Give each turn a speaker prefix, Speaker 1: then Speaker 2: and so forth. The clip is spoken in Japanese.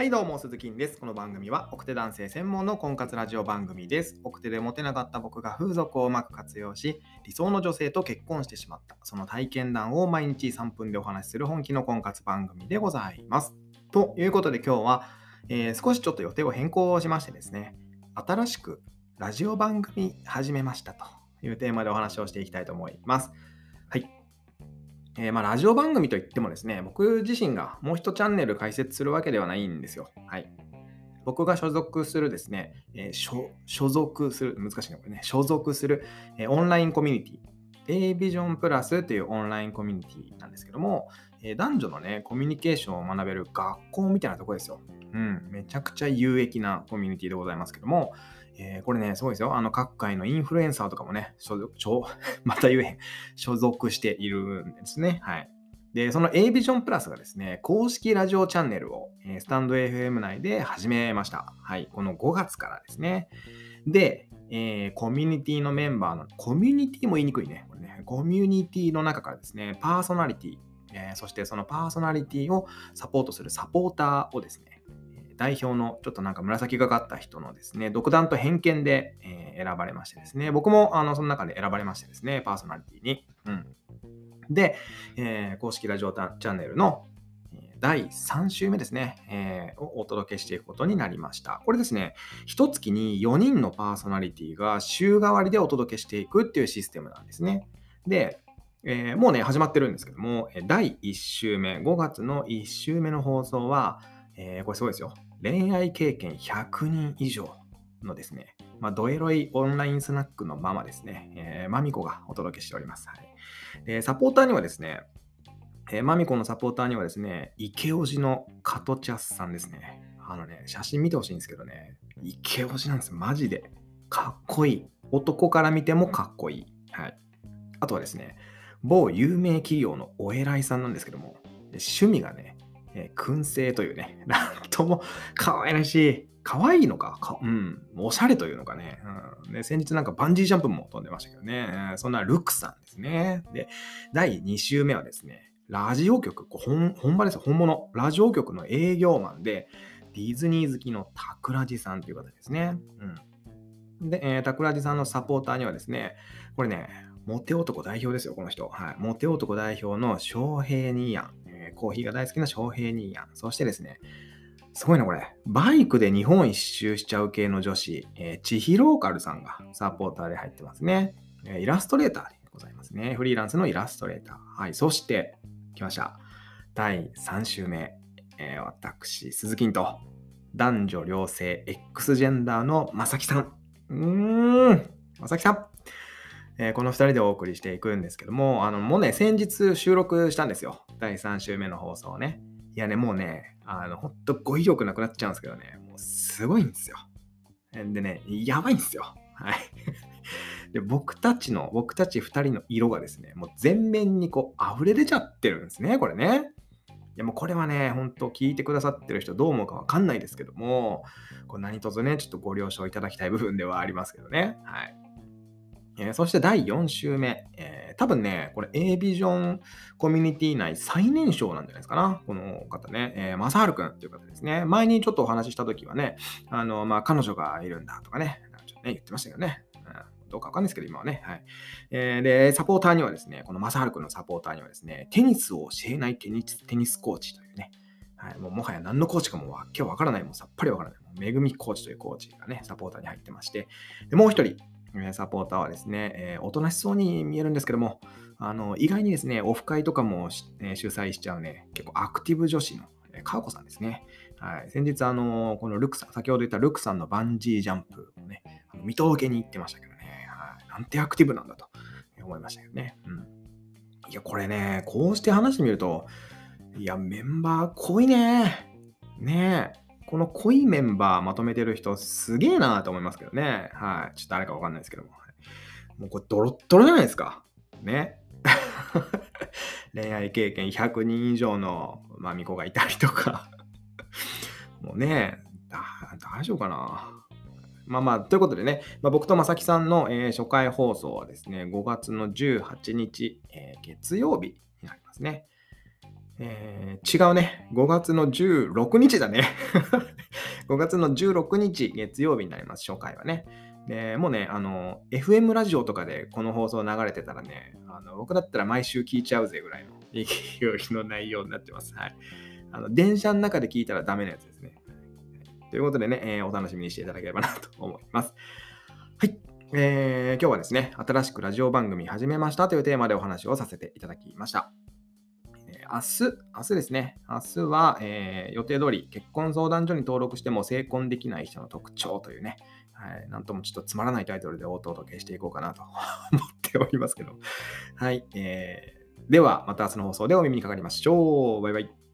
Speaker 1: はいどうも、鈴木です。この番組は奥手男性専門の婚活ラジオ番組です。奥手でモテなかった僕が風俗をうまく活用し、理想の女性と結婚してしまった、その体験談を毎日3分でお話しする本気の婚活番組でございます。ということで今日は、えー、少しちょっと予定を変更しましてですね、新しくラジオ番組始めましたというテーマでお話をしていきたいと思います。えー、まあ、ラジオ番組といってもですね、僕自身がもう一チャンネル開設するわけではないんですよ。はい。僕が所属するですね、えー、所所属する、難しいなこれね、所属する、えー、オンラインコミュニティ、A ビジョンプラスというオンラインコミュニティなんですけども、え、男女のね、コミュニケーションを学べる学校みたいなとこですよ。うん、めちゃくちゃ有益なコミュニティでございますけども、えー、これね、すごいですよ。あの、各界のインフルエンサーとかもね、所属、また言えへん、所属しているんですね。はい。で、その A ビジョンプラスがですね、公式ラジオチャンネルを、えー、スタンド FM 内で始めました。はい。この5月からですね。で、えー、コミュニティのメンバーの、コミュニティも言いにくいね。これね、コミュニティの中からですね、パーソナリティ、えー、そしてそのパーソナリティをサポートするサポーターをですね、代表のちょっとなんか紫がかった人のですね、独断と偏見で、え、選ばれましてですね、僕もあのその中で選ばれましてですね、パーソナリティに。うん、で、えー、公式ラジオチャンネルの第3週目ですね、えー、をお届けしていくことになりました。これですね、一月に4人のパーソナリティが週替わりでお届けしていくっていうシステムなんですね。で、えー、もうね、始まってるんですけども、第1週目、5月の1週目の放送は、えー、これすごいですよ。恋愛経験100人以上のですね、まあ、ドエロいオンラインスナックのママですね、えー、マミコがお届けしております。はい、サポーターにはですね、えー、マミコのサポーターにはですね、イケオジのカトチャスさんですね。あのね、写真見てほしいんですけどね、イケオジなんですよ。マジで。かっこいい。男から見てもかっこいい。はい。あとはですね、某有名企業のお偉いさんなんですけども、趣味がね、えー、燻製というね、なんとも可愛らしい、可愛いのか？か、うん、おしゃれというのかね、うん、で、先日なんかバンジージャンプも飛んでましたけどね、そんなルクさんですね。で、第2週目はですね、ラジオ局、本本場です本物、ラジオ局の営業マンで、ディズニー好きのタクラジさんという方ですね。うん。で、えー、タクラジさんのサポーターにはですね、これね、モテ男代表ですよ、この人。はい。モテ男代表の翔平ニーヤン。コーヒーが大好きな翔平兄やん。そしてですね、すごいな、これ。バイクで日本一周しちゃう系の女子、えー、チヒローカルさんがサポーターで入ってますね。イラストレーターでございますね。フリーランスのイラストレーター。はい。そして、来ました。第3週目。えー、私、鈴木と男女両性 X ジェンダーのまさきさん。うーん、まさきさん。えー、この2人でお送りしていくんですけども、あの、もうね、先日収録したんですよ。第3週目の放送ね。いやね、もうね、あの、ほんと語彙力なくなっちゃうんですけどね、もうすごいんですよ。でね、やばいんですよ。はい。で、僕たちの、僕たち2人の色がですね、もう全面にこう溢れ出ちゃってるんですね、これね。いやもうこれはね、本当聞いてくださってる人どう思うかわかんないですけども、こう何卒ね、ちょっとご了承いただきたい部分ではありますけどね。はい。えー、そして第4週目、えー、多分ね、これ A ビジョンコミュニティ内最年少なんじゃないですかな。この方ね、えー、まさはるくんという方ですね。前にちょっとお話しした時はね、あの、まあ、彼女がいるんだとかね、ちょっとね、言ってましたけどね。うん、どうかわかんないですけど、今はね。はい。えー、で、サポーターにはですね、このまさはるくんのサポーターにはですね、テニスを教えないテニステニスコーチというね、はい、もうもはや何のコーチかも今日わからない、もうさっぱりわからない。もうめぐみコーチというコーチがね、サポーターに入ってまして、でもう一人、サポーターはですね、えー、おとなしそうに見えるんですけども、あの意外にですね、オフ会とかも、えー、主催しちゃうね、結構アクティブ女子の、えー、川子さんですね。はい、先日、あのこのルクさん、先ほど言ったルクさんのバンジージャンプをね、あの見届けに行ってましたけど、なんてアクティブなんだと思いましたけどね。うん、いや、これね、こうして話してみると、いや、メンバー濃いね。ねえ。この濃いメンバーまとめてる人すげえなと思いますけどね。はい。ちょっと誰かわかんないですけども。もうこれドロッドロじゃないですか。ね。恋愛経験100人以上のまみこがいたりとかもうね、大丈夫かな。まあまあ、ということでね、まあ、僕とまさきさんの、えー、初回放送はですね、5月の18日、えー、月曜日になりますね。えー、違うね。5月の16日だね。5月の16日月曜日になります、初回はね。でもうね、あの、FM ラジオとかでこの放送流れてたらね、あの僕だったら毎週聞いちゃうぜぐらいの勢 いの内容になってます。はい。あの電車の中で聞いたらダメなやつですね。ということでね、えー、お楽しみにしていただければなと思います。はい。えー、今日はですね、新しくラジオ番組始めましたというテーマでお話をさせていただきました。明日、明日ですね、明日は、えー、予定通り結婚相談所に登録しても成婚できない人の特徴というね、はい、なんともちょっとつまらないタイトルでお届けしていこうかなと思っておりますけど。はい、えー、ではまた明日の放送でお耳にかかりましょう。バイバイ。